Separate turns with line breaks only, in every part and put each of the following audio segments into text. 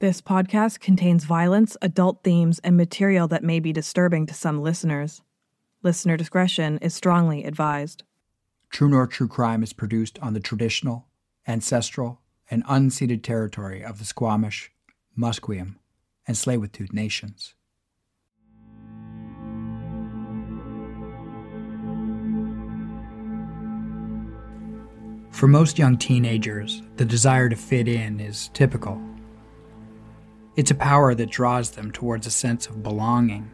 This podcast contains violence, adult themes, and material that may be disturbing to some listeners. Listener discretion is strongly advised.
True North True Crime is produced on the traditional, ancestral, and unceded territory of the Squamish, Musqueam, and Tsleil-Waututh nations. For most young teenagers, the desire to fit in is typical. It's a power that draws them towards a sense of belonging.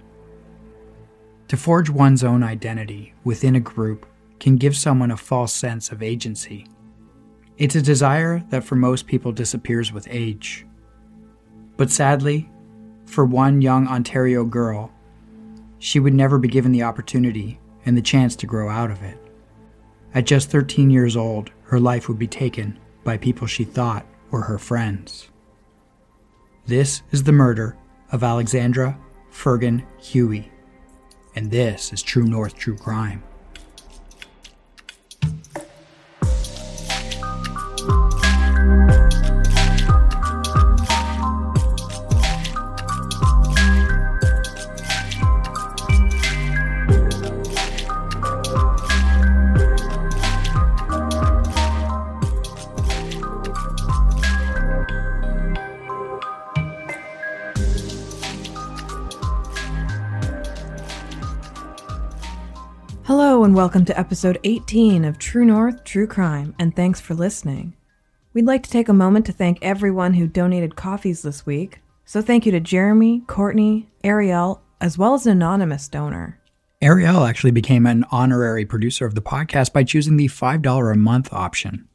To forge one's own identity within a group can give someone a false sense of agency. It's a desire that for most people disappears with age. But sadly, for one young Ontario girl, she would never be given the opportunity and the chance to grow out of it. At just 13 years old, her life would be taken by people she thought were her friends. This is the murder of Alexandra Fergan Huey, and this is True North True Crime.
And welcome to episode 18 of True North True Crime, and thanks for listening. We'd like to take a moment to thank everyone who donated coffees this week. So, thank you to Jeremy, Courtney, Ariel, as well as an anonymous donor.
Ariel actually became an honorary producer of the podcast by choosing the $5 a month option.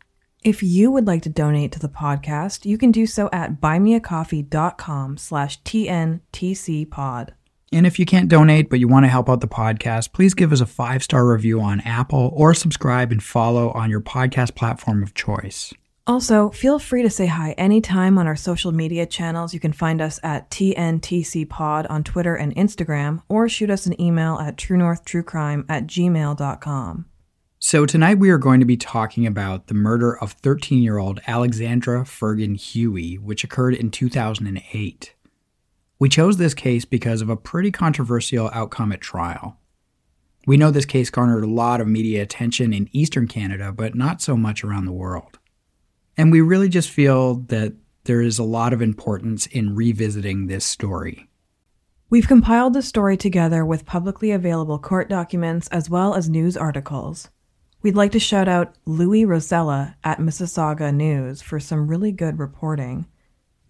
If you would like to donate to the podcast, you can do so at buymeacoffee.com slash tntcpod.
And if you can't donate but you want to help out the podcast, please give us a five star review on Apple or subscribe and follow on your podcast platform of choice.
Also, feel free to say hi anytime on our social media channels. You can find us at TNTCPod on Twitter and Instagram, or shoot us an email at truenorthtruecrime at gmail.com.
So, tonight we are going to be talking about the murder of 13 year old Aleksandra Firgan-Hewie, which occurred in 2008. We chose this case because of a pretty controversial outcome at trial. We know this case garnered a lot of media attention in Eastern Canada, but not so much around the world. And we really just feel that there is a lot of importance in revisiting this story.
We've compiled the story together with publicly available court documents as well as news articles. We'd like to shout out Louis Rosella at Mississauga News for some really good reporting.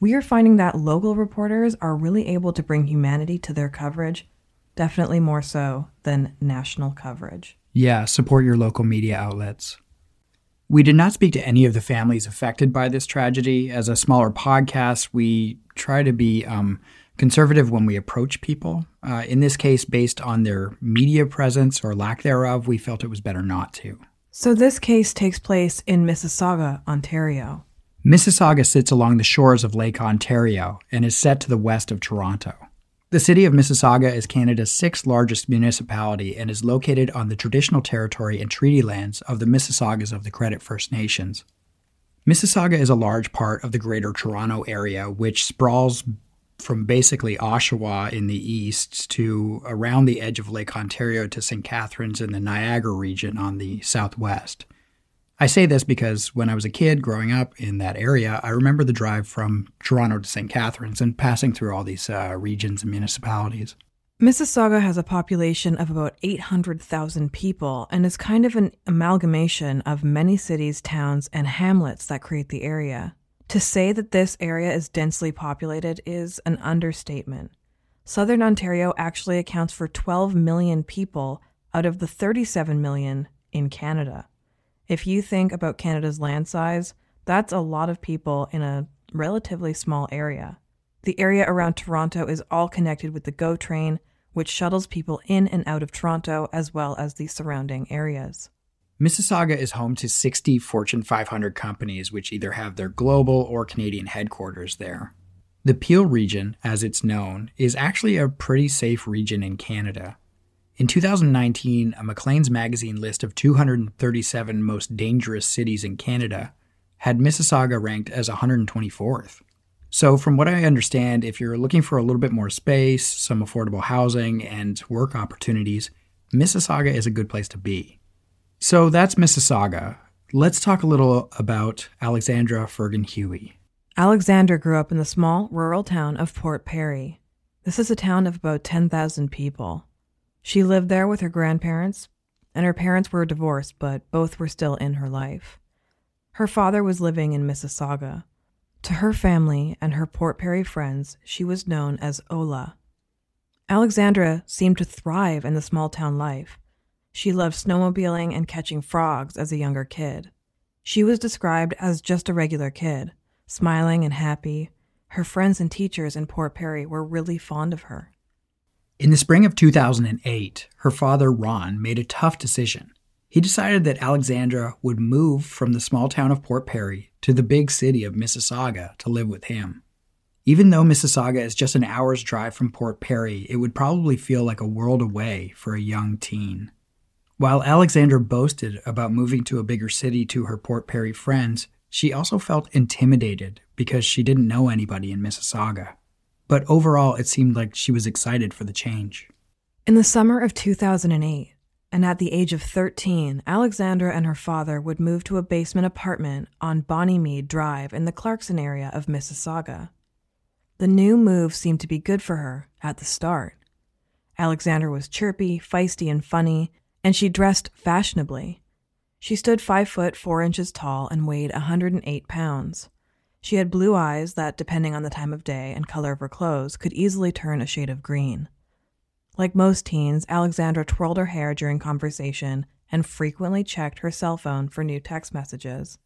We are finding that local reporters are really able to bring humanity to their coverage, definitely more so than national coverage.
Yeah, support your local media outlets. We did not speak to any of the families affected by this tragedy. As a smaller podcast, we try to be um, conservative when we approach people. Uh, in this case, based on their media presence or lack thereof, we felt it was better not to.
So, this case takes place in Mississauga, Ontario.
Mississauga sits along the shores of Lake Ontario and is set to the west of Toronto. The city of Mississauga is Canada's sixth largest municipality and is located on the traditional territory and treaty lands of the Mississaugas of the Credit First Nations. Mississauga is a large part of the Greater Toronto Area, which sprawls from basically Oshawa in the east to around the edge of Lake Ontario to St. Catharines in the Niagara region on the southwest. I say this because when I was a kid growing up in that area, I remember the drive from Toronto to St. Catharines and passing through all these uh, regions and municipalities.
Mississauga has a population of about 800,000 people and is kind of an amalgamation of many cities, towns, and hamlets that create the area. To say that this area is densely populated is an understatement. Southern Ontario actually accounts for 12 million people out of the 37 million in Canada. If you think about Canada's land size, that's a lot of people in a relatively small area. The area around Toronto is all connected with the GO train, which shuttles people in and out of Toronto as well as the surrounding areas.
Mississauga is home to 60 Fortune 500 companies, which either have their global or Canadian headquarters there. The Peel region, as it's known, is actually a pretty safe region in Canada. In 2019, a Maclean's magazine list of 237 most dangerous cities in Canada had Mississauga ranked as 124th. So, from what I understand, if you're looking for a little bit more space, some affordable housing, and work opportunities, Mississauga is a good place to be. So, that's Mississauga. Let's talk a little about Aleksandra Firgan-Hewie.
Alexandra grew up in the small rural town of Port Perry. This is a town of about 10,000 people. She lived there with her grandparents, and her parents were divorced, but both were still in her life. Her father was living in Mississauga. To her family and her Port Perry friends, she was known as Ola. Alexandra seemed to thrive in the small town life. She loved snowmobiling and catching frogs as a younger kid. She was described as just a regular kid, smiling and happy. Her friends and teachers in Port Perry were really fond of her.
In the spring of 2008, her father, Ron, made a tough decision. He decided that Alexandra would move from the small town of Port Perry to the big city of Mississauga to live with him. Even though Mississauga is just an hour's drive from Port Perry, it would probably feel like a world away for a young teen. While Alexandra boasted about moving to a bigger city to her Port Perry friends, she also felt intimidated because she didn't know anybody in Mississauga but overall it seemed like she was excited for the change.
In the summer of 2008, and at the age of 13, Alexandra and her father would move to a basement apartment on Bonnymead Drive in the Clarkson area of Mississauga. The new move seemed to be good for her at the start. Alexandra was chirpy, feisty, and funny, and she dressed fashionably. She stood five foot four inches tall and weighed 108 pounds. She had blue eyes that, depending on the time of day and color of her clothes, could easily turn a shade of green. Like most teens, Alexandra twirled her hair during conversation and frequently checked her cell phone for new text messages.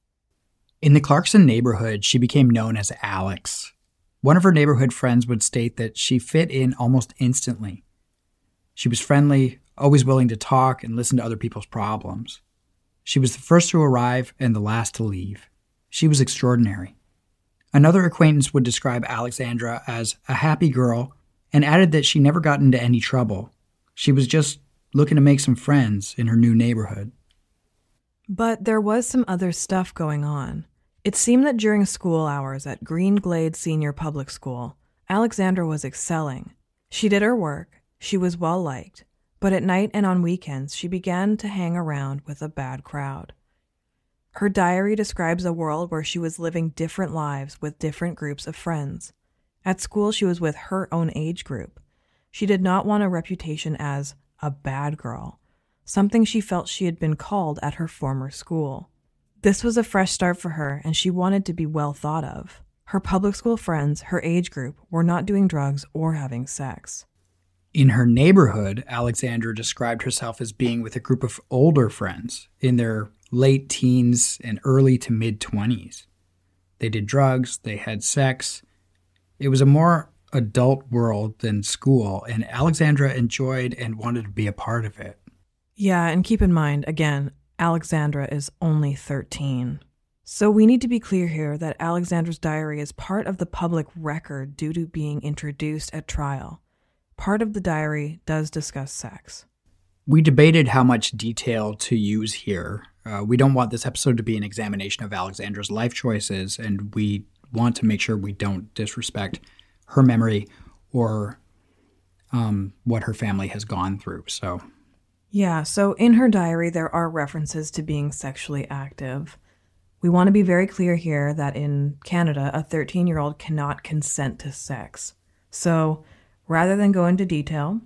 In the Clarkson neighborhood, she became known as Alex. One of her neighborhood friends would state that she fit in almost instantly. She was friendly, always willing to talk and listen to other people's problems. She was the first to arrive and the last to leave. She was extraordinary. Another acquaintance would describe Alexandra as a happy girl and added that she never got into any trouble. She was just looking to make some friends in her new neighborhood.
But there was some other stuff going on. It seemed that during school hours at Green Glade Senior Public School, Alexandra was excelling. She did her work, she was well liked, but at night and on weekends she began to hang around with a bad crowd. Her diary describes a world where she was living different lives with different groups of friends. At school, she was with her own age group. She did not want a reputation as a bad girl, something she felt she had been called at her former school. This was a fresh start for her, and she wanted to be well thought of. Her public school friends, her age group, were not doing drugs or having sex.
In her neighborhood, Alexandra described herself as being with a group of older friends in their late teens and early to mid 20s. They did drugs, they had sex. It was a more adult world than school, and Alexandra enjoyed and wanted to be a part of it.
Yeah, and keep in mind, again, Alexandra is only 13. So we need to be clear here that Alexandra's diary is part of the public record due to being introduced at trial. Part of the diary does discuss sex.
We debated how much detail to use here. Uh, we don't want this episode to be an examination of Alexandra's life choices, and we want to make sure we don't disrespect her memory or um, what her family has gone through. So,
yeah, so in her diary, there are references to being sexually active. We want to be very clear here that in Canada, a 13 year old cannot consent to sex. So, rather than go into detail,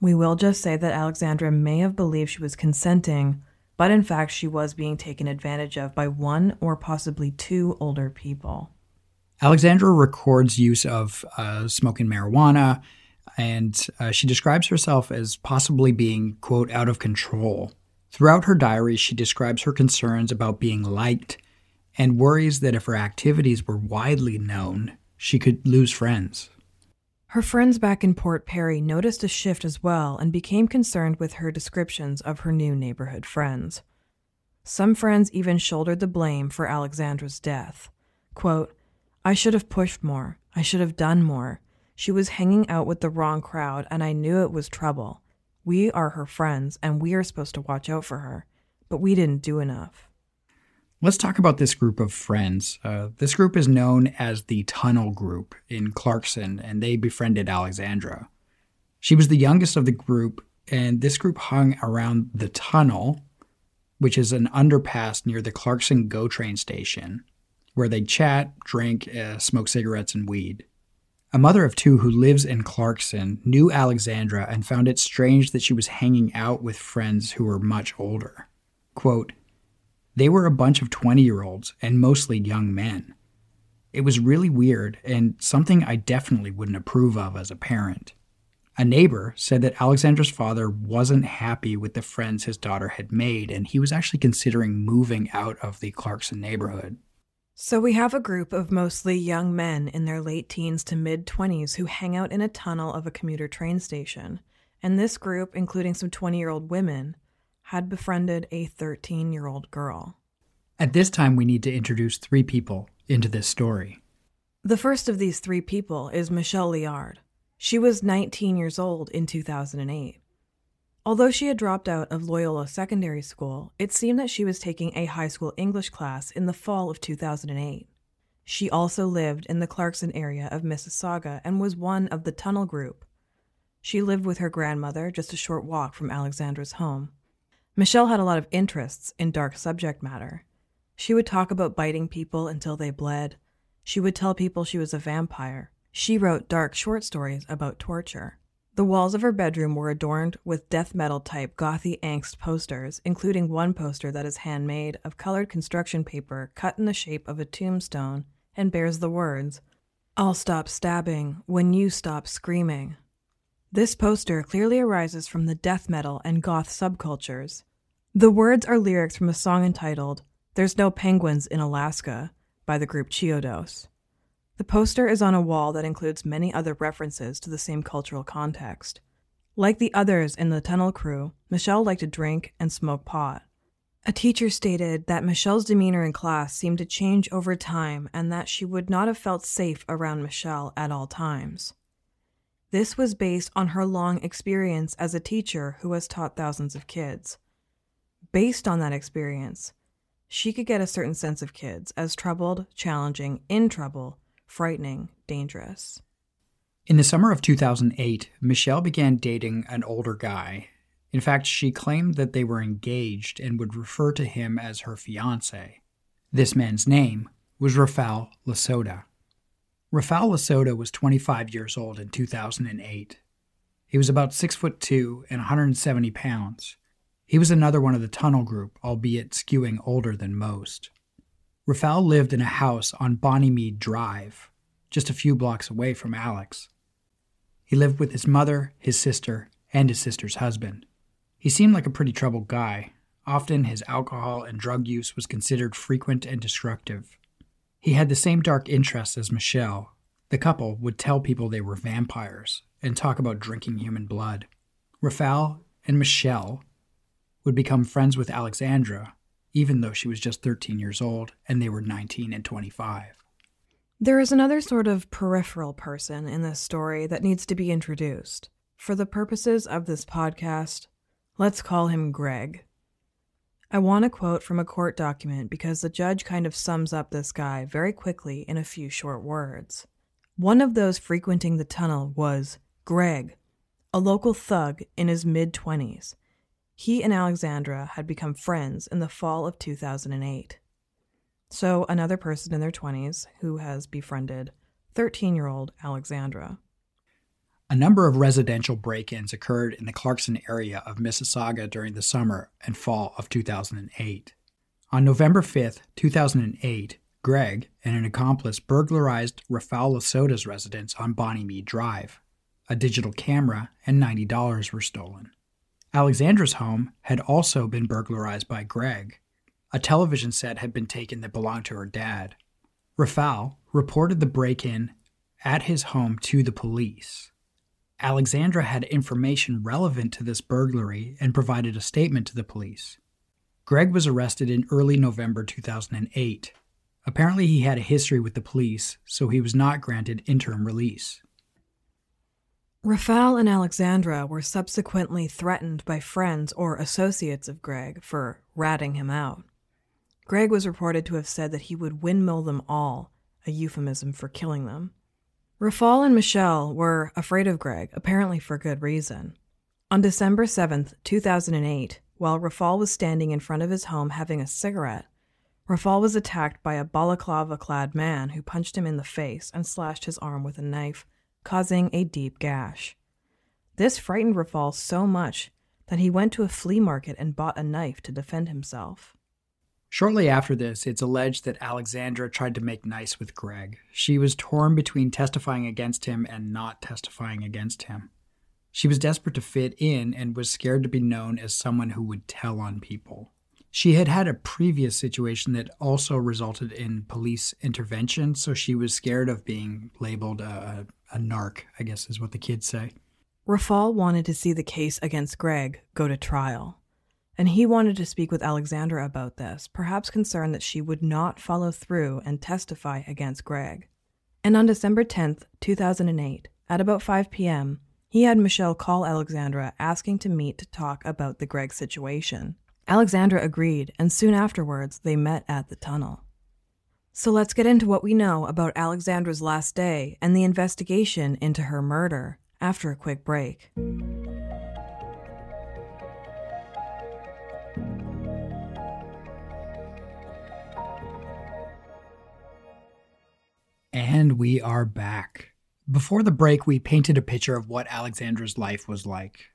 we will just say that Alexandra may have believed she was consenting, but in fact she was being taken advantage of by one or possibly two older people.
Alexandra records use of uh, smoking marijuana, and uh, she describes herself as possibly being, quote, out of control. Throughout her diary, she describes her concerns about being liked and worries that if her activities were widely known, she could lose friends.
Her friends back in Port Perry noticed a shift as well and became concerned with her descriptions of her new neighborhood friends. Some friends even shouldered the blame for Alexandra's death. Quote, I should have pushed more. I should have done more. She was hanging out with the wrong crowd, and I knew it was trouble. We are her friends, and we are supposed to watch out for her, but we didn't do enough.
Let's talk about this group of friends. Uh, this group is known as the Tunnel Group in Clarkson, and they befriended Alexandra. She was the youngest of the group, and this group hung around the tunnel, which is an underpass near the Clarkson GO train station, where they chat, drink, uh, smoke cigarettes, and weed. A mother of two who lives in Clarkson knew Alexandra and found it strange that she was hanging out with friends who were much older. Quote, they were a bunch of 20 year olds and mostly young men. It was really weird and something I definitely wouldn't approve of as a parent. A neighbor said that Alexandra's father wasn't happy with the friends his daughter had made, and he was actually considering moving out of the Clarkson neighborhood.
So we have a group of mostly young men in their late teens to mid 20s who hang out in a tunnel of a commuter train station. And this group, including some 20 year old women, had befriended a 13 year old girl.
At this time, we need to introduce three people into this story.
The first of these three people is Michelle Liard. She was 19 years old in 2008. Although she had dropped out of Loyola Secondary School, it seemed that she was taking a high school English class in the fall of 2008. She also lived in the Clarkson area of Mississauga and was one of the tunnel group. She lived with her grandmother just a short walk from Alexandra's home. Michelle had a lot of interests in dark subject matter. She would talk about biting people until they bled. She would tell people she was a vampire. She wrote dark short stories about torture. The walls of her bedroom were adorned with death metal type gothy angst posters, including one poster that is handmade of colored construction paper cut in the shape of a tombstone and bears the words, I'll stop stabbing when you stop screaming. This poster clearly arises from the death metal and goth subcultures. The words are lyrics from a song entitled There's No Penguins in Alaska by the group Chiodos. The poster is on a wall that includes many other references to the same cultural context. Like the others in the tunnel crew, Michelle liked to drink and smoke pot. A teacher stated that Michelle's demeanor in class seemed to change over time and that she would not have felt safe around Michelle at all times. This was based on her long experience as a teacher who has taught thousands of kids. Based on that experience, she could get a certain sense of kids as troubled, challenging, in trouble, frightening, dangerous.
In the summer of 2008, Michelle began dating an older guy. In fact, she claimed that they were engaged and would refer to him as her fiance. This man's name was Rafael Lasota. Rafael Lasota was 25 years old in 2008. He was about 6 foot 2 and 170 pounds. He was another one of the tunnel group, albeit skewing older than most. Rafael lived in a house on Bonnymead Drive, just a few blocks away from Alex. He lived with his mother, his sister, and his sister's husband. He seemed like a pretty troubled guy. Often his alcohol and drug use was considered frequent and destructive. He had the same dark interests as Michelle. The couple would tell people they were vampires and talk about drinking human blood. Rafael and Michelle would become friends with Alexandra, even though she was just 13 years old and they were 19 and 25.
There is another sort of peripheral person in this story that needs to be introduced. For the purposes of this podcast, let's call him Greg. I want to quote from a court document because the judge kind of sums up this guy very quickly in a few short words. One of those frequenting the tunnel was Greg, a local thug in his mid 20s. He and Alexandra had become friends in the fall of 2008. So, another person in their 20s who has befriended 13 year old Alexandra.
A number of residential break ins occurred in the Clarkson area of Mississauga during the summer and fall of 2008. On November 5, 2008, Greg and an accomplice burglarized Rafael Lasota's residence on Bonnymead Drive. A digital camera and $90 were stolen. Alexandra's home had also been burglarized by Greg. A television set had been taken that belonged to her dad. Rafael reported the break in at his home to the police. Alexandra had information relevant to this burglary and provided a statement to the police. Greg was arrested in early November 2008. Apparently, he had a history with the police, so he was not granted interim release.
Rafael and Alexandra were subsequently threatened by friends or associates of Greg for ratting him out. Greg was reported to have said that he would windmill them all, a euphemism for killing them. Rafal and Michelle were afraid of Greg, apparently for good reason. On December 7th, 2008, while Rafal was standing in front of his home having a cigarette, Rafal was attacked by a balaclava clad man who punched him in the face and slashed his arm with a knife, causing a deep gash. This frightened Rafal so much that he went to a flea market and bought a knife to defend himself.
Shortly after this, it's alleged that Alexandra tried to make nice with Greg. She was torn between testifying against him and not testifying against him. She was desperate to fit in and was scared to be known as someone who would tell on people. She had had a previous situation that also resulted in police intervention, so she was scared of being labeled a, a narc, I guess is what the kids say.
Rafal wanted to see the case against Greg go to trial and he wanted to speak with Alexandra about this, perhaps concerned that she would not follow through and testify against Greg. And on December 10th, 2008, at about 5 p.m., he had Michelle call Alexandra asking to meet to talk about the Greg situation. Alexandra agreed, and soon afterwards, they met at the tunnel. So let's get into what we know about Alexandra's last day and the investigation into her murder after a quick break.
And we are back. Before the break, we painted a picture of what Alexandra's life was like.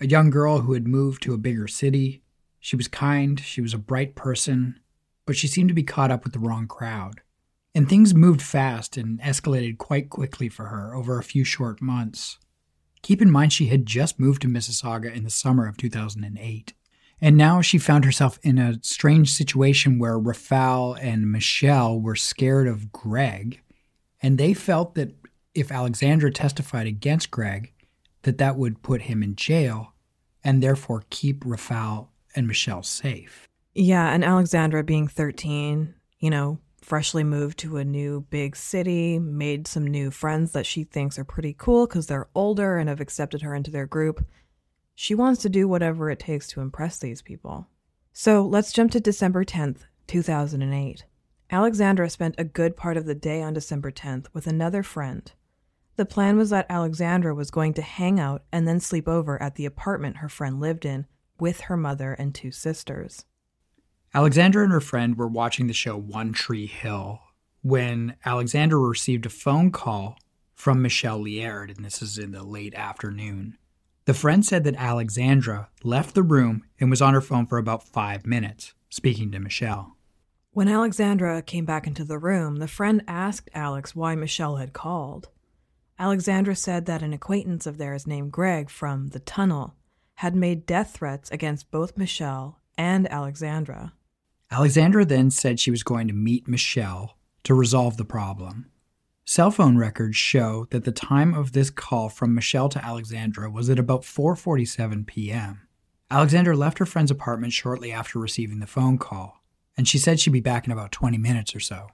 A young girl who had moved to a bigger city. She was kind, she was a bright person, but she seemed to be caught up with the wrong crowd. And things moved fast and escalated quite quickly for her over a few short months. Keep in mind, she had just moved to Mississauga in the summer of 2008. And now she found herself in a strange situation where Rafal and Michelle were scared of Greg and they felt that if Alexandra testified against Greg, that that would put him in jail and therefore keep Rafal and Michelle safe.
Yeah, and Alexandra being 13, you know, freshly moved to a new big city, made some new friends that she thinks are pretty cool because they're older and have accepted her into their group. She wants to do whatever it takes to impress these people. So let's jump to December 10th, 2008. Alexandra spent a good part of the day on December 10th with another friend. The plan was that Alexandra was going to hang out and then sleep over at the apartment her friend lived in with her mother and two sisters.
Alexandra and her friend were watching the show One Tree Hill when Alexandra received a phone call from Michelle Liard, and this is in the late afternoon. The friend said that Alexandra left the room and was on her phone for about five minutes, speaking to Michelle.
When Alexandra came back into the room, the friend asked Alex why Michelle had called. Alexandra said that an acquaintance of theirs named Greg from the tunnel had made death threats against both Michelle and Alexandra.
Alexandra then said she was going to meet Michelle to resolve the problem. Cell phone records show that the time of this call from Michelle to Alexandra was at about 4:47 p.m. Alexandra left her friend's apartment shortly after receiving the phone call and she said she'd be back in about 20 minutes or so.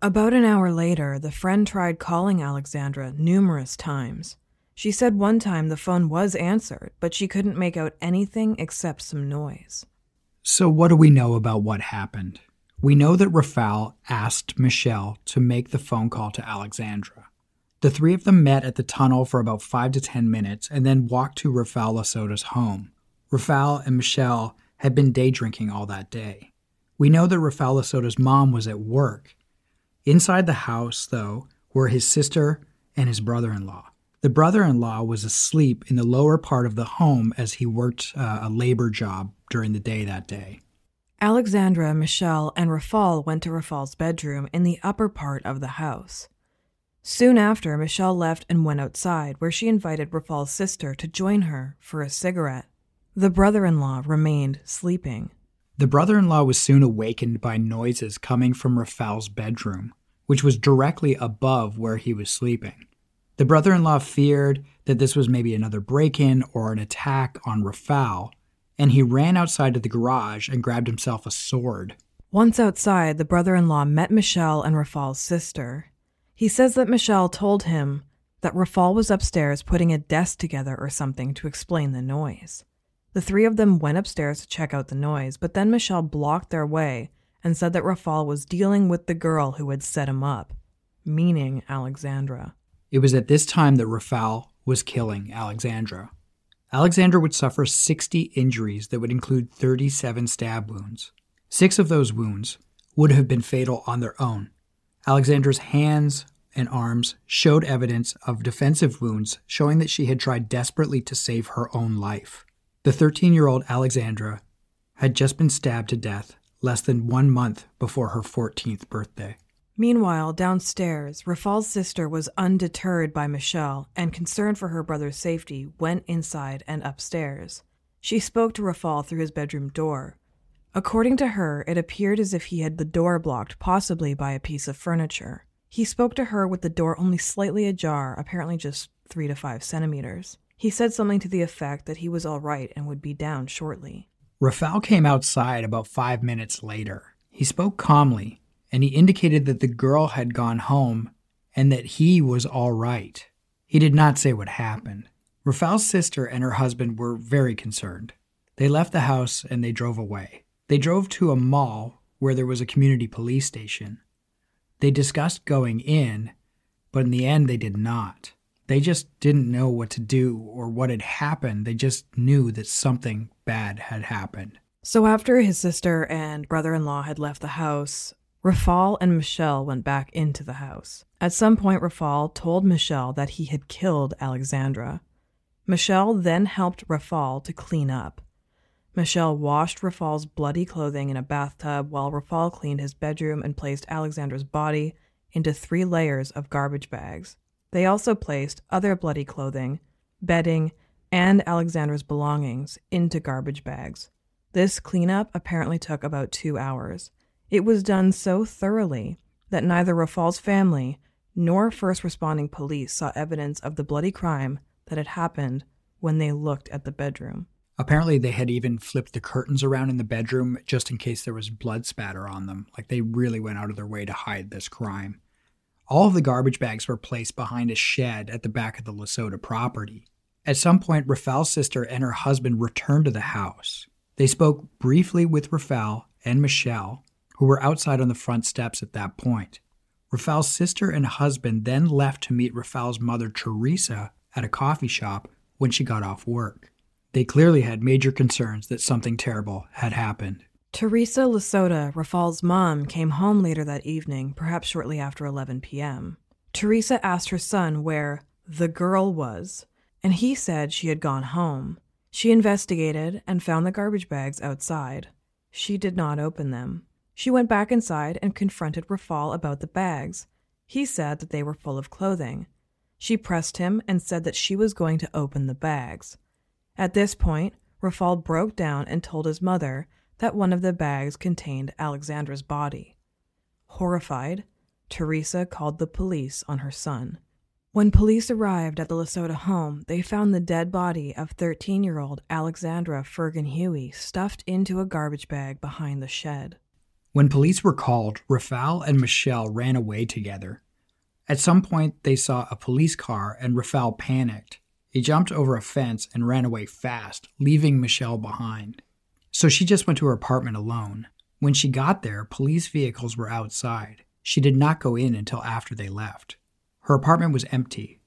About an hour later, the friend tried calling Alexandra numerous times. She said one time the phone was answered, but she couldn't make out anything except some noise.
So, what do we know about what happened? We know that Rafal asked Michelle to make the phone call to Alexandra. The three of them met at the tunnel for about five to ten minutes and then walked to Rafal Lasota's home. Rafal and Michelle had been day drinking all that day. We know that Rafal Lasota's mom was at work. Inside the house, though, were his sister and his brother in law. The brother in law was asleep in the lower part of the home as he worked uh, a labor job during the day that day.
Alexandra, Michelle, and Rafal went to Rafal's bedroom in the upper part of the house. Soon after, Michelle left and went outside, where she invited Rafal's sister to join her for a cigarette. The brother in law remained sleeping.
The brother in law was soon awakened by noises coming from Rafal's bedroom, which was directly above where he was sleeping. The brother in law feared that this was maybe another break in or an attack on Rafal, and he ran outside to the garage and grabbed himself a sword.
Once outside, the brother in law met Michelle and Rafal's sister. He says that Michelle told him that Rafal was upstairs putting a desk together or something to explain the noise. The three of them went upstairs to check out the noise, but then Michelle blocked their way and said that Rafal was dealing with the girl who had set him up, meaning Alexandra.
It was at this time that Rafal was killing Alexandra. Alexandra would suffer 60 injuries that would include 37 stab wounds. Six of those wounds would have been fatal on their own. Alexandra's hands and arms showed evidence of defensive wounds, showing that she had tried desperately to save her own life. The 13 year old Alexandra had just been stabbed to death less than one month before her 14th birthday.
Meanwhile, downstairs, Rafal's sister was undeterred by Michelle and, concerned for her brother's safety, went inside and upstairs. She spoke to Rafal through his bedroom door. According to her, it appeared as if he had the door blocked, possibly by a piece of furniture. He spoke to her with the door only slightly ajar, apparently just three to five centimeters. He said something to the effect that he was all right and would be down shortly.
Rafal came outside about five minutes later. He spoke calmly, and he indicated that the girl had gone home and that he was all right. He did not say what happened. Rafal's sister and her husband were very concerned. They left the house and they drove away. They drove to a mall where there was a community police station. They discussed going in, but in the end, they did not. They just didn't know what to do or what had happened. They just knew that something bad had happened.
So, after his sister and brother in law had left the house, Rafal and Michelle went back into the house. At some point, Rafal told Michelle that he had killed Alexandra. Michelle then helped Rafal to clean up. Michelle washed Rafal's bloody clothing in a bathtub while Rafal cleaned his bedroom and placed Alexandra's body into three layers of garbage bags. They also placed other bloody clothing, bedding, and Alexandra's belongings into garbage bags. This cleanup apparently took about two hours. It was done so thoroughly that neither Rafal's family nor first responding police saw evidence of the bloody crime that had happened when they looked at the bedroom.
Apparently, they had even flipped the curtains around in the bedroom just in case there was blood spatter on them. Like they really went out of their way to hide this crime. All of the garbage bags were placed behind a shed at the back of the Lasota property. At some point, Rafal's sister and her husband returned to the house. They spoke briefly with Rafal and Michelle, who were outside on the front steps at that point. Rafal's sister and husband then left to meet Rafal's mother, Teresa, at a coffee shop when she got off work. They clearly had major concerns that something terrible had happened.
Teresa Lasota, Rafal's mom, came home later that evening, perhaps shortly after 11 p.m. Teresa asked her son where the girl was, and he said she had gone home. She investigated and found the garbage bags outside. She did not open them. She went back inside and confronted Rafal about the bags. He said that they were full of clothing. She pressed him and said that she was going to open the bags. At this point, Rafal broke down and told his mother that one of the bags contained Alexandra's body. Horrified, Teresa called the police on her son. When police arrived at the Lasota home, they found the dead body of 13 year old Aleksandra Firgan-Hewie stuffed into a garbage bag behind the shed.
When police were called, Rafal and Michelle ran away together. At some point, they saw a police car and Rafal panicked. He jumped over a fence and ran away fast, leaving Michelle behind. So she just went to her apartment alone. When she got there, police vehicles were outside. She did not go in until after they left. Her apartment was empty.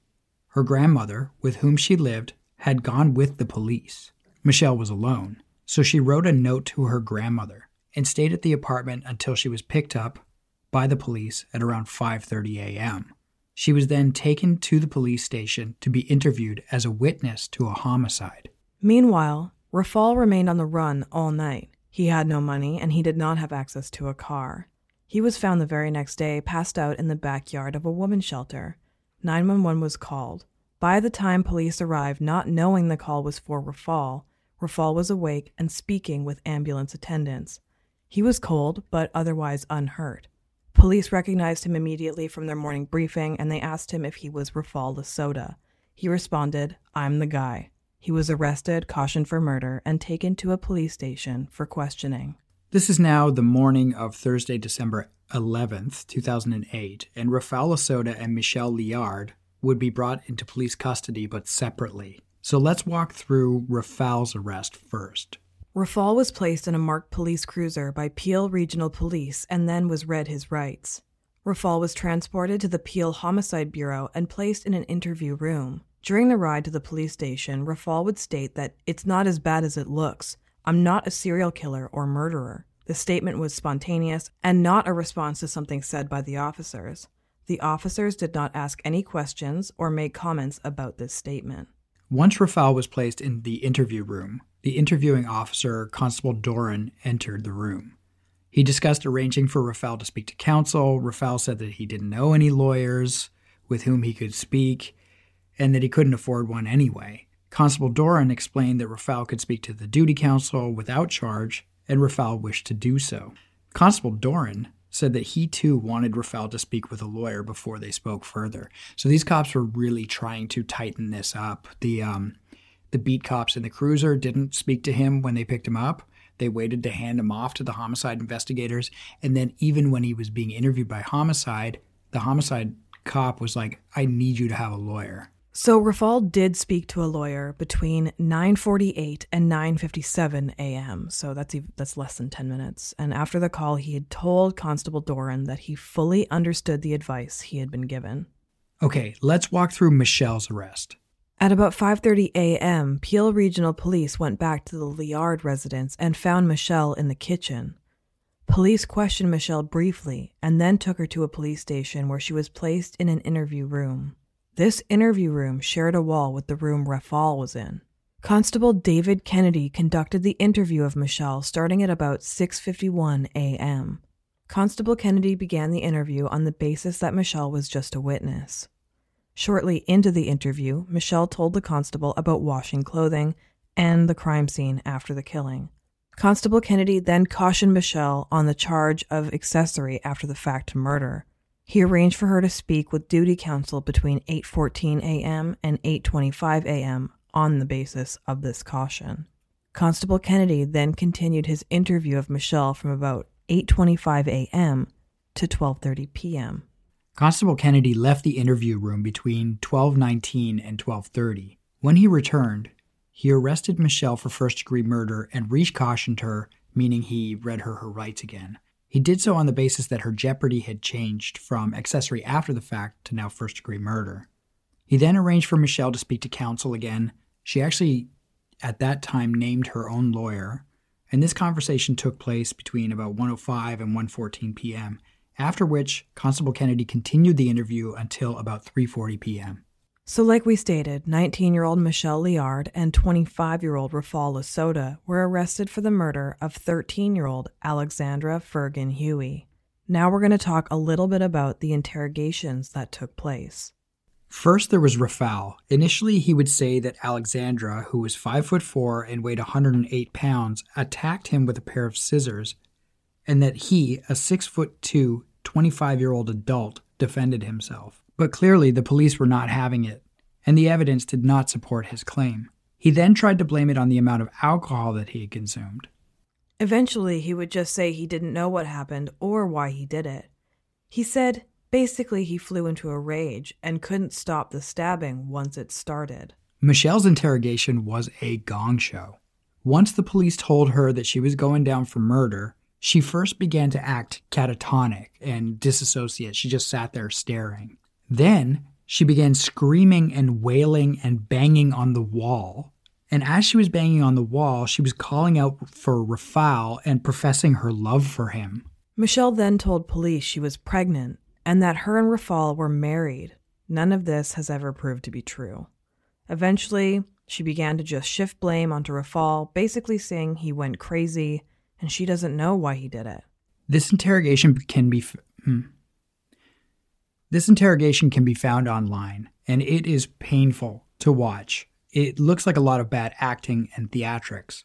Her grandmother, with whom she lived, had gone with the police. Michelle was alone, so she wrote a note to her grandmother and stayed at the apartment until she was picked up by the police at around 5:30 a.m. She was then taken to the police station to be interviewed as a witness to a homicide.
Meanwhile, Rafal remained on the run all night. He had no money and he did not have access to a car. He was found the very next day passed out in the backyard of a woman's shelter. 911 was called. By the time police arrived, not knowing the call was for Rafal, Rafal was awake and speaking with ambulance attendants. He was cold, but otherwise unhurt. Police recognized him immediately from their morning briefing and they asked him if he was Rafal Lasota. He responded, I'm the guy. He was arrested, cautioned for murder, and taken to a police station for questioning.
This is now the morning of Thursday, December 11th, 2008, and Rafal Lasota and Michelle Liard would be brought into police custody but separately. So let's walk through Rafal's arrest first.
Rafal was placed in a marked police cruiser by Peel Regional Police and then was read his rights. Rafal was transported to the Peel Homicide Bureau and placed in an interview room. During the ride to the police station, Rafal would state that it's not as bad as it looks. I'm not a serial killer or murderer. The statement was spontaneous and not a response to something said by the officers. The officers did not ask any questions or make comments about this statement.
Once Rafal was placed in the interview room, the interviewing officer, Constable Doran, entered the room. He discussed arranging for Rafal to speak to counsel. Rafal said that he didn't know any lawyers with whom he could speak and that he couldn't afford one anyway. Constable Doran explained that Rafal could speak to the duty counsel without charge, and Rafal wished to do so. Constable Doran said that he too wanted Rafal to speak with a lawyer before they spoke further. So these cops were really trying to tighten this up. The um, the beat cops in the cruiser didn't speak to him when they picked him up. They waited to hand him off to the homicide investigators. And then, even when he was being interviewed by homicide, the homicide cop was like, I need you to have a lawyer.
So Rafal did speak to a lawyer between 9:48 and 9:57 a.m. So that's that's less than 10 minutes. And after the call, he had told Constable Doran that he fully understood the advice he had been given.
Okay, let's walk through Michelle's arrest.
At about 5:30 a.m., Peel Regional Police went back to the Liard residence and found Michelle in the kitchen. Police questioned Michelle briefly and then took her to a police station where she was placed in an interview room. This interview room shared a wall with the room Rafal was in. Constable David Kennedy conducted the interview of Michelle starting at about 6:51 a.m. Constable Kennedy began the interview on the basis that Michelle was just a witness. Shortly into the interview, Michelle told the constable about washing clothing and the crime scene after the killing. Constable Kennedy then cautioned Michelle on the charge of accessory after the fact murder. He arranged for her to speak with duty counsel between 8:14 a.m. and 8:25 a.m. on the basis of this caution. Constable Kennedy then continued his interview of Michelle from about 8:25 a.m. to 12:30 p.m.
Constable Kennedy left the interview room between 12:19 and 12:30. When he returned, he arrested Michelle for first-degree murder and recautioned her, meaning he read her her rights again. He did so on the basis that her jeopardy had changed from accessory after the fact to now first-degree murder. He then arranged for Michelle to speak to counsel again. She actually at that time named her own lawyer, and this conversation took place between about 1:05 and 1:14 p.m after which Constable Kennedy continued the interview until about 3:40 p.m.
So like we stated, 19-year-old Michelle Liard and 25-year-old Rafal Lasota were arrested for the murder of 13-year-old Aleksandra Firgan-Hewie. Now we're going to talk a little bit about the interrogations that took place.
First, there was Rafal. Initially, he would say that Alexandra, who was 5 foot 4 and weighed 108 pounds, attacked him with a pair of scissors and that he, a 6 foot 2, 25 year old adult, defended himself. But clearly the police were not having it, and the evidence did not support his claim. He then tried to blame it on the amount of alcohol that he had consumed.
Eventually, he would just say he didn't know what happened or why he did it. He said basically he flew into a rage and couldn't stop the stabbing once it started.
Michelle's interrogation was a gong show. Once the police told her that she was going down for murder, she first began to act catatonic and disassociate. She just sat there staring. Then she began screaming and wailing and banging on the wall. And as she was banging on the wall, she was calling out for Rafal and professing her love for him.
Michelle then told police she was pregnant and that her and Rafal were married. None of this has ever proved to be true. Eventually, she began to just shift blame onto Rafal, basically saying he went crazy and she doesn't know why he did it.
This interrogation can be hmm. This interrogation can be found online and it is painful to watch. It looks like a lot of bad acting and theatrics.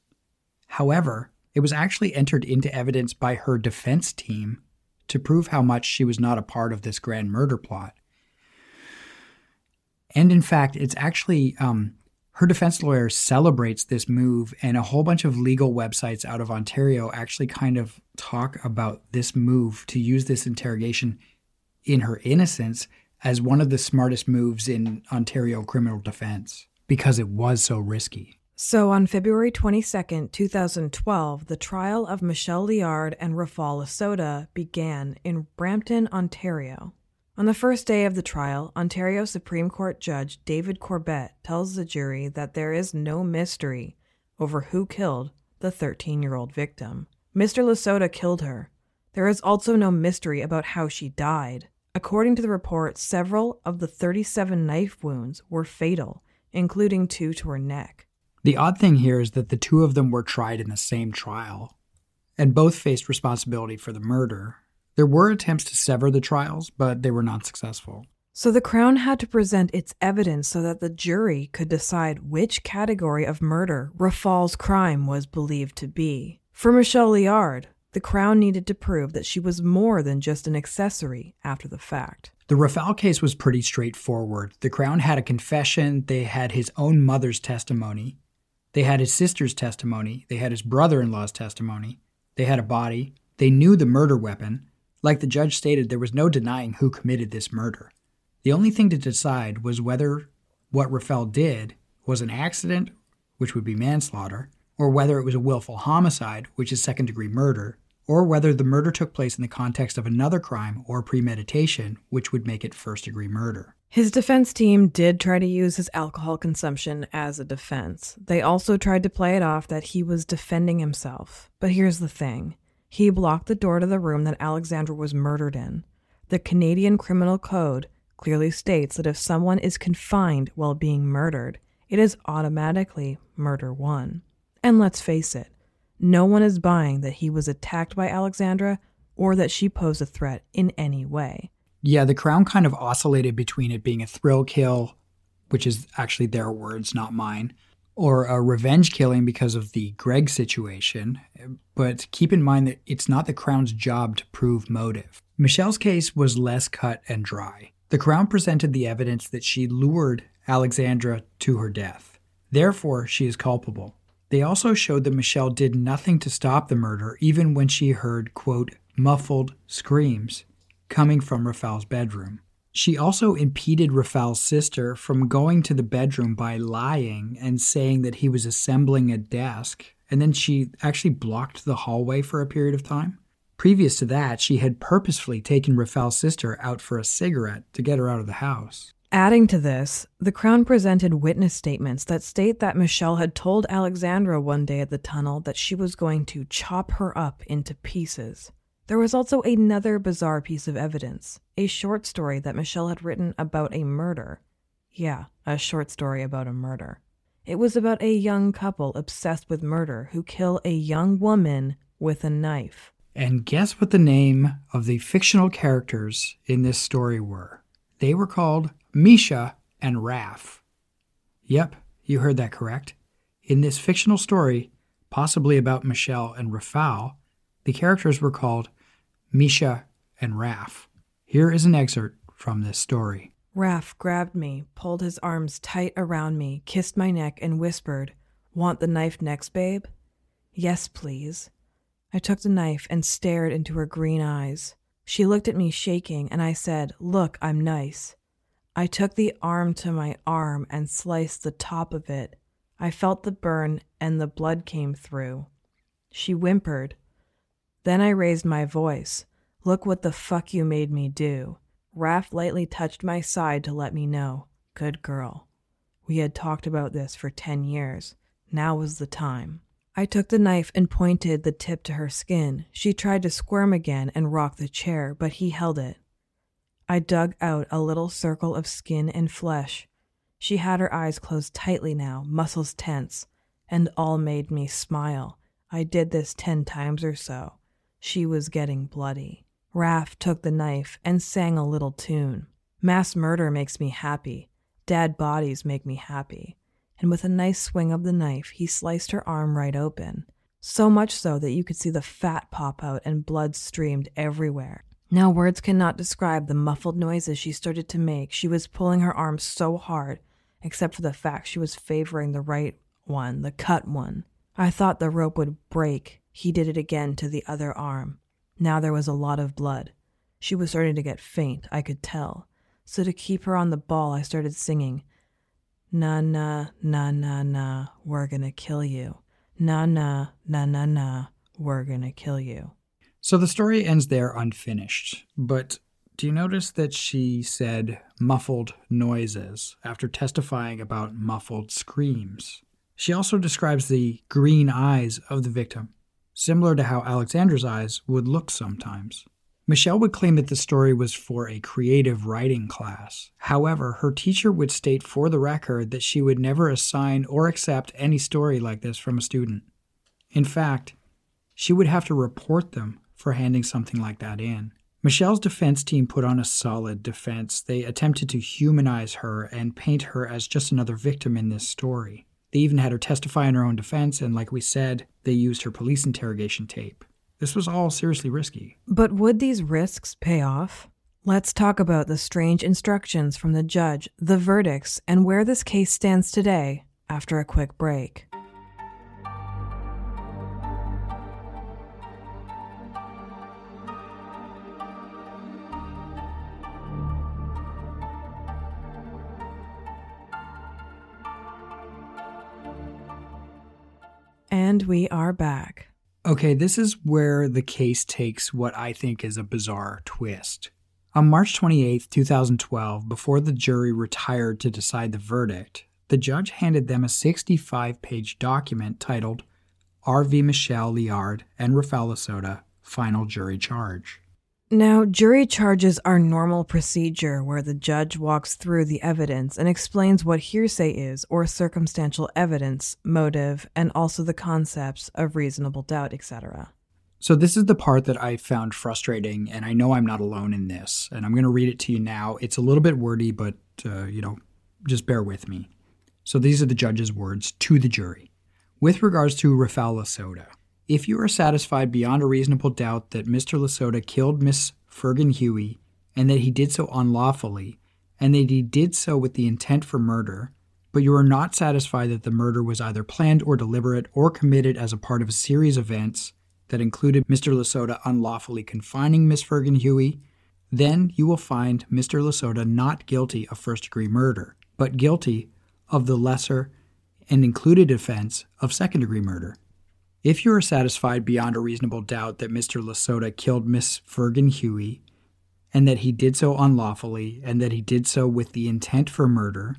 However, it was actually entered into evidence by her defense team to prove how much she was not a part of this grand murder plot. And in fact, it's actually um, her defense lawyer celebrates this move, and a whole bunch of legal websites out of Ontario actually kind of talk about this move to use this interrogation in her innocence as one of the smartest moves in Ontario criminal defense because it was so risky.
So, on February 22, 2012, the trial of Michelle Liard and Rafal Lasota began in Brampton, Ontario. On the first day of the trial, Ontario Supreme Court Judge David Corbett tells the jury that there is no mystery over who killed the 13 year old victim. Mr. Lasota killed her. There is also no mystery about how she died. According to the report, several of the 37 knife wounds were fatal, including two to her neck.
The odd thing here is that the two of them were tried in the same trial, and both faced responsibility for the murder. There were attempts to sever the trials, but they were not successful.
So the Crown had to present its evidence so that the jury could decide which category of murder Rafal's crime was believed to be. For Michelle Liard, the Crown needed to prove that she was more than just an accessory after the fact.
The Rafal case was pretty straightforward. The Crown had a confession, they had his own mother's testimony, they had his sister's testimony, they had his brother in law's testimony, they had a body, they knew the murder weapon. Like the judge stated, there was no denying who committed this murder. The only thing to decide was whether what Rafal did was an accident, which would be manslaughter, or whether it was a willful homicide, which is second degree murder, or whether the murder took place in the context of another crime or premeditation, which would make it first degree murder.
His defense team did try to use his alcohol consumption as a defense. They also tried to play it off that he was defending himself. But here's the thing he blocked the door to the room that Aleksandra was murdered in. The Canadian Criminal Code clearly states that if someone is confined while being murdered, it is automatically murder one. And let's face it, no one is buying that he was attacked by Aleksandra or that she posed a threat in any way.
Yeah, the Crown kind of oscillated between it being a thrill kill, which is actually their words, not mine, or a revenge killing because of the Greg situation. But keep in mind that it's not the Crown's job to prove motive. Michelle's case was less cut and dry. The Crown presented the evidence that she lured Aleksandra to her death. Therefore, she is culpable. They also showed that Michelle did nothing to stop the murder, even when she heard, quote, muffled screams coming from Rafal's bedroom. She also impeded Rafal's sister from going to the bedroom by lying and saying that he was assembling a desk, and then she actually blocked the hallway for a period of time. Previous to that, she had purposefully taken Rafal's sister out for a cigarette to get her out of the house.
Adding to this, the Crown presented witness statements that state that Michelle had told Aleksandra one day at the tunnel that she was going to chop her up into pieces. There was also another bizarre piece of evidence a short story that Michelle had written about a murder. Yeah, a short story about a murder. It was about a young couple obsessed with murder who kill a young woman with a knife.
And guess what the name of the fictional characters in this story were? They were called Misha and Raf. Yep, you heard that correct. In this fictional story, possibly about Michelle and Rafal, the characters were called Misha, and Raf. Here is an excerpt from this story.
Raf grabbed me, pulled his arms tight around me, kissed my neck, and whispered, Want the knife next, babe? Yes, please. I took the knife and stared into her green eyes. She looked at me shaking, and I said, Look, I'm nice. I took the arm to my arm and sliced the top of it. I felt the burn, and the blood came through. She whimpered, then I raised my voice. Look what the fuck you made me do. Raf lightly touched my side to let me know. Good girl. We had talked about this for 10 years. Now was the time. I took the knife and pointed the tip to her skin. She tried to squirm again and rock the chair, but he held it. I dug out a little circle of skin and flesh. She had her eyes closed tightly now, muscles tense, and all made me smile. I did this ten times or so. She was getting bloody. Raf took the knife and sang a little tune. Mass murder makes me happy. Dead bodies make me happy. And with a nice swing of the knife, he sliced her arm right open. So much so that you could see the fat pop out and blood streamed everywhere. Now, words cannot describe the muffled noises she started to make. She was pulling her arm so hard, except for the fact she was favoring the right one, the cut one. I thought the rope would break, he did it again to the other arm. Now there was a lot of blood. She was starting to get faint, I could tell. So to keep her on the ball, I started singing, Na na na na na, we're gonna kill you. Na na na na na, we're gonna kill you.
So the story ends there unfinished, but do you notice that she said muffled noises after testifying about muffled screams? She also describes the green eyes of the victim, similar to how Aleksandra's eyes would look sometimes. Michelle would claim that the story was for a creative writing class. However, her teacher would state for the record that she would never assign or accept any story like this from a student. In fact, she would have to report them for handing something like that in. Michelle's defense team put on a solid defense. They attempted to humanize her and paint her as just another victim in this story. They even had her testify in her own defense, and like we said, they used her police interrogation tape. This was all seriously risky.
But would these risks pay off? Let's talk about the strange instructions from the judge, the verdicts, and where this case stands today after a quick break. And we are back.
Okay, this is where the case takes what I think is a bizarre twist. On March 28, 2012, before the jury retired to decide the verdict, the judge handed them a 65 page document titled R.V. Michelle Liard and Rafal Final Jury Charge.
Now, jury charges are normal procedure where the judge walks through the evidence and explains what hearsay is or circumstantial evidence, motive, and also the concepts of reasonable doubt, etc.
So, this is the part that I found frustrating, and I know I'm not alone in this. And I'm going to read it to you now. It's a little bit wordy, but, uh, you know, just bear with me. So, these are the judge's words to the jury. With regards to Rafal Lasota, if you are satisfied beyond a reasonable doubt that Mr. Lasota killed Miss Firgan-Hewie and that he did so unlawfully, and that he did so with the intent for murder, but you are not satisfied that the murder was either planned or deliberate or committed as a part of a series of events that included Mr. Lasota unlawfully confining Miss Firgan-Hewie, then you will find Mr. Lasota not guilty of first degree murder, but guilty of the lesser and included offense of second degree murder. If you are satisfied beyond a reasonable doubt that Mr. Lasota killed Miss Firgan-Hewie, and that he did so unlawfully, and that he did so with the intent for murder,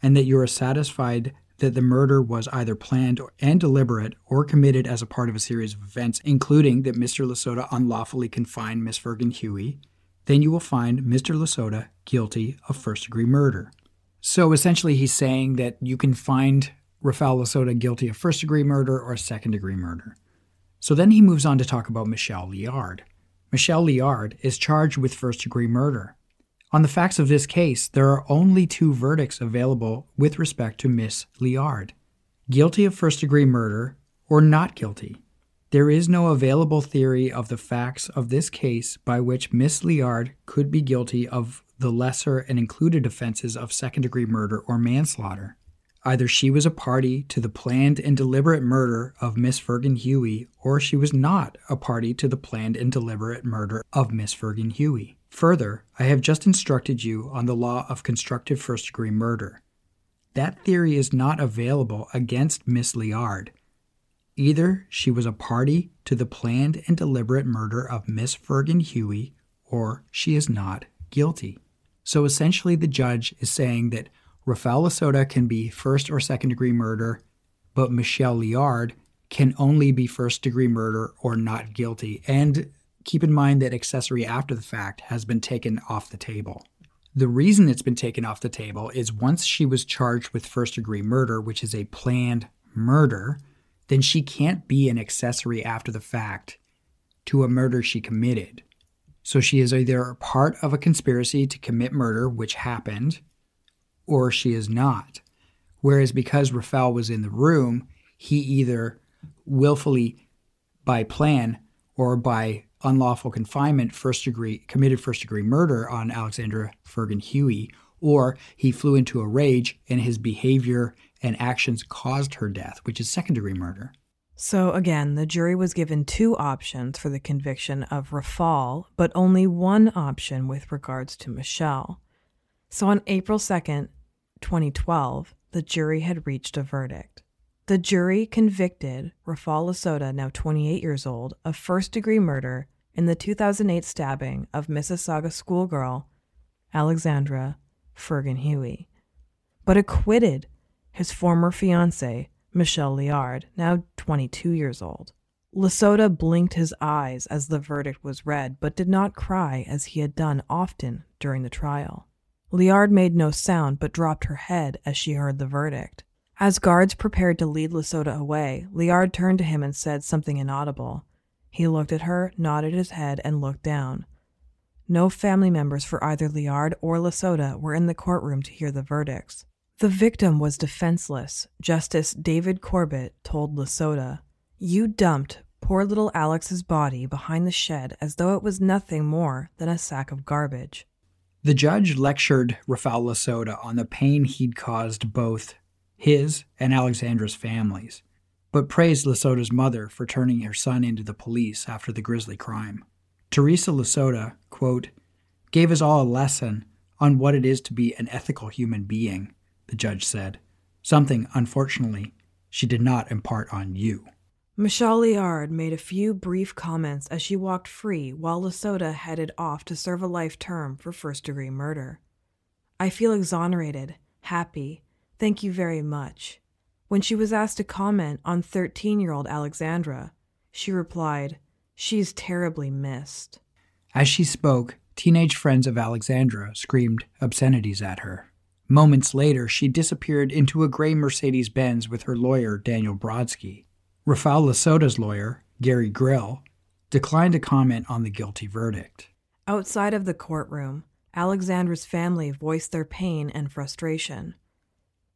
and that you are satisfied that the murder was either planned and deliberate or committed as a part of a series of events, including that Mr. Lasota unlawfully confined Miss Firgan-Hewie, then you will find Mr. Lasota guilty of first degree murder. So essentially, he's saying that you can find Rafal Lasota guilty of first degree murder or second degree murder. So then he moves on to talk about Michelle Liard. Michelle Liard is charged with first degree murder. On the facts of this case, there are only two verdicts available with respect to Miss Liard guilty of first degree murder or not guilty. There is no available theory of the facts of this case by which Miss Liard could be guilty of the lesser and included offenses of second degree murder or manslaughter. Either she was a party to the planned and deliberate murder of Miss Firgan-Hewie, or she was not a party to the planned and deliberate murder of Miss Firgan-Hewie. Further, I have just instructed you on the law of constructive first degree murder. That theory is not available against Miss Liard. Either she was a party to the planned and deliberate murder of Miss Firgan-Hewie, or she is not guilty. So essentially, the judge is saying that Rafal Lasota can be first or second degree murder, but Michelle Liard can only be first degree murder or not guilty. And keep in mind that accessory after the fact has been taken off the table. The reason it's been taken off the table is once she was charged with first degree murder, which is a planned murder, then she can't be an accessory after the fact to a murder she committed. So she is either part of a conspiracy to commit murder, which happened, or she is not. Whereas because Rafal was in the room, he either willfully, by plan, or by unlawful confinement, first degree committed first degree murder on Alexandra Fergan Huey, or he flew into a rage and his behavior and actions caused her death, which is second degree murder.
So again, the jury was given two options for the conviction of Rafal, but only one option with regards to Michelle. So on April 2nd, 2012, the jury had reached a verdict. The jury convicted Rafal Lasota, now 28 years old, of first degree murder in the 2008 stabbing of Mississauga schoolgirl Alexandra Fergan Huey, but acquitted his former fiancee, Michelle Liard, now 22 years old. Lasota blinked his eyes as the verdict was read, but did not cry as he had done often during the trial. Liard made no sound but dropped her head as she heard the verdict. As guards prepared to lead Lasota away, Liard turned to him and said something inaudible. He looked at her, nodded his head, and looked down. No family members for either Liard or Lasota were in the courtroom to hear the verdicts. The victim was defenseless, Justice David Corbett told Lasota. You dumped poor little Alex's body behind the shed as though it was nothing more than a sack of garbage.
The judge lectured Rafal Lasota on the pain he'd caused both his and Aleksandra's families, but praised Lasota's mother for turning her son into the police after the grisly crime. Teresa Lasota, quote, gave us all a lesson on what it is to be an ethical human being, the judge said. Something, unfortunately, she did not impart on you.
Michelle Liard made a few brief comments as she walked free while Lasota headed off to serve a life term for first degree murder. I feel exonerated, happy, thank you very much. When she was asked to comment on 13 year old Aleksandra, she replied, She's terribly missed.
As she spoke, teenage friends of Aleksandra screamed obscenities at her. Moments later, she disappeared into a gray Mercedes Benz with her lawyer, Daniel Brodsky. Rafal Lasota's lawyer, Gary Grill, declined to comment on the guilty verdict.
Outside of the courtroom, Aleksandra's family voiced their pain and frustration.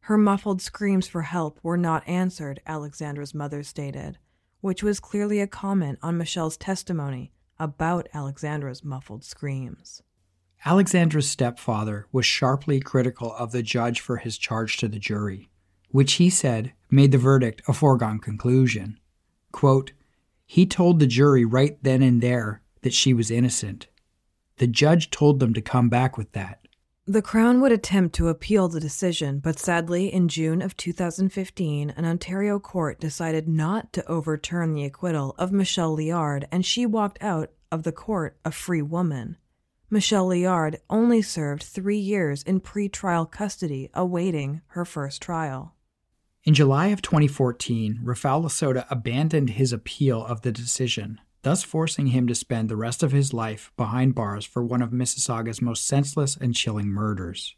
Her muffled screams for help were not answered, Aleksandra's mother stated which was clearly a comment on Michelle's testimony about Aleksandra's muffled screams.
Aleksandra's stepfather was sharply critical of the judge for his charge to the jury, which he said made the verdict a foregone conclusion. Quote, he told the jury right then and there that she was innocent. The judge told them to come back with that.
The Crown would attempt to appeal the decision, but sadly, in June of 2015, an Ontario court decided not to overturn the acquittal of Michelle Liard, and she walked out of the court a free woman. Michelle Liard only served three years in pre-trial custody awaiting her first trial.
In July of 2014, Rafal Lasota abandoned his appeal of the decision, thus forcing him to spend the rest of his life behind bars for one of Mississauga's most senseless and chilling murders.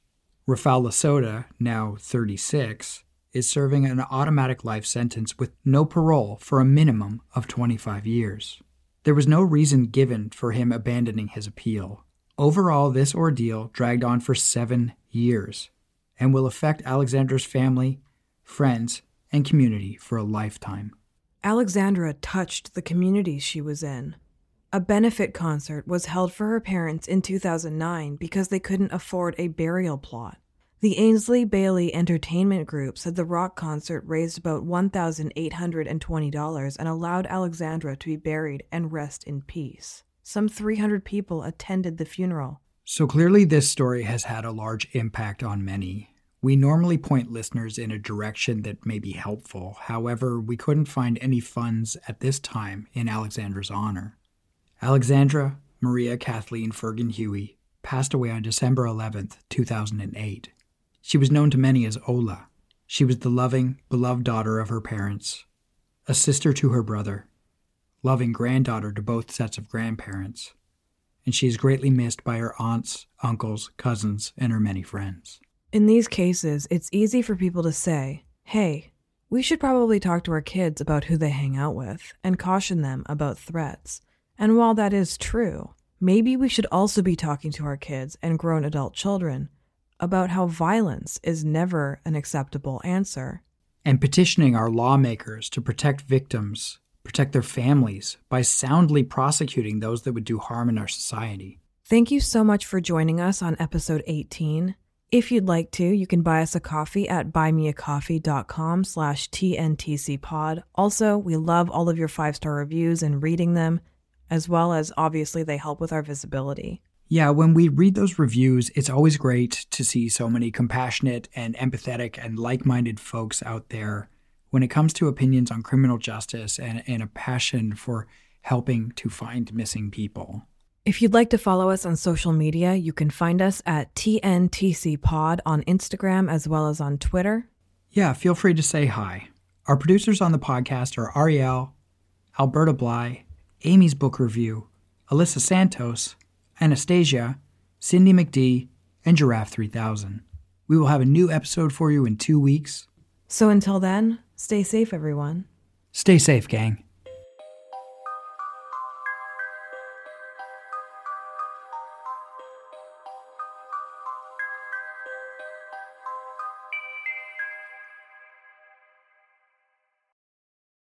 Rafal Lasota, now 36, is serving an automatic life sentence with no parole for a minimum of 25 years. There was no reason given for him abandoning his appeal. Overall, this ordeal dragged on for seven years and will affect Alexander's family, friends, and community for a lifetime.
Aleksandra touched the communities she was in. A benefit concert was held for her parents in 2009 because they couldn't afford a burial plot. The Ainsley Bailey Entertainment Group said the rock concert raised about $1,820 and allowed Aleksandra to be buried and rest in peace. Some 300 people attended the funeral.
So clearly, this story has had a large impact on many. We normally point listeners in a direction that may be helpful. However, we couldn't find any funds at this time in Aleksandra's honor. Aleksandra Maria Kathleen Firgan-Hewie passed away on December 11, 2008. She was known to many as Ola. She was the loving, beloved daughter of her parents, a sister to her brother, loving granddaughter to both sets of grandparents, and she is greatly missed by her aunts, uncles, cousins, and her many friends.
In these cases, it's easy for people to say, hey, we should probably talk to our kids about who they hang out with and caution them about threats. And while that is true, maybe we should also be talking to our kids and grown adult children about how violence is never an acceptable answer.
And petitioning our lawmakers to protect victims, protect their families by soundly prosecuting those that would do harm in our society.
Thank you so much for joining us on episode 18. If you'd like to, you can buy us a coffee at buymeacoffee.com slash tntcpod. Also, we love all of your five-star reviews and reading them, as well as obviously they help with our visibility.
Yeah, when we read those reviews, it's always great to see so many compassionate and empathetic and like minded folks out there when it comes to opinions on criminal justice and, and a passion for helping to find missing people.
If you'd like to follow us on social media, you can find us at TNTC Pod on Instagram as well as on Twitter.
Yeah, feel free to say hi. Our producers on the podcast are Ariel, Alberta Bly, Amy's Book Review, Alyssa Santos, Anastasia, Cindy McD, and Giraffe 3000. We will have a new episode for you in two weeks.
So until then, stay safe, everyone.
Stay safe, gang.